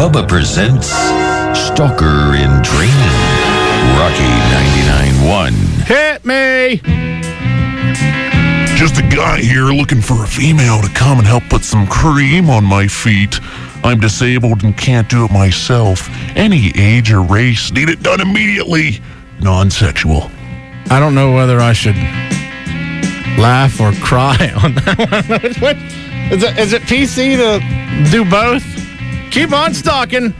Bubba presents Stalker in Training. Rocky 99.1. Hit me! Just a guy here looking for a female to come and help put some cream on my feet. I'm disabled and can't do it myself. Any age or race, need it done immediately. Non sexual. I don't know whether I should laugh or cry on that one. is, it, is it PC to do both? Keep on stalking.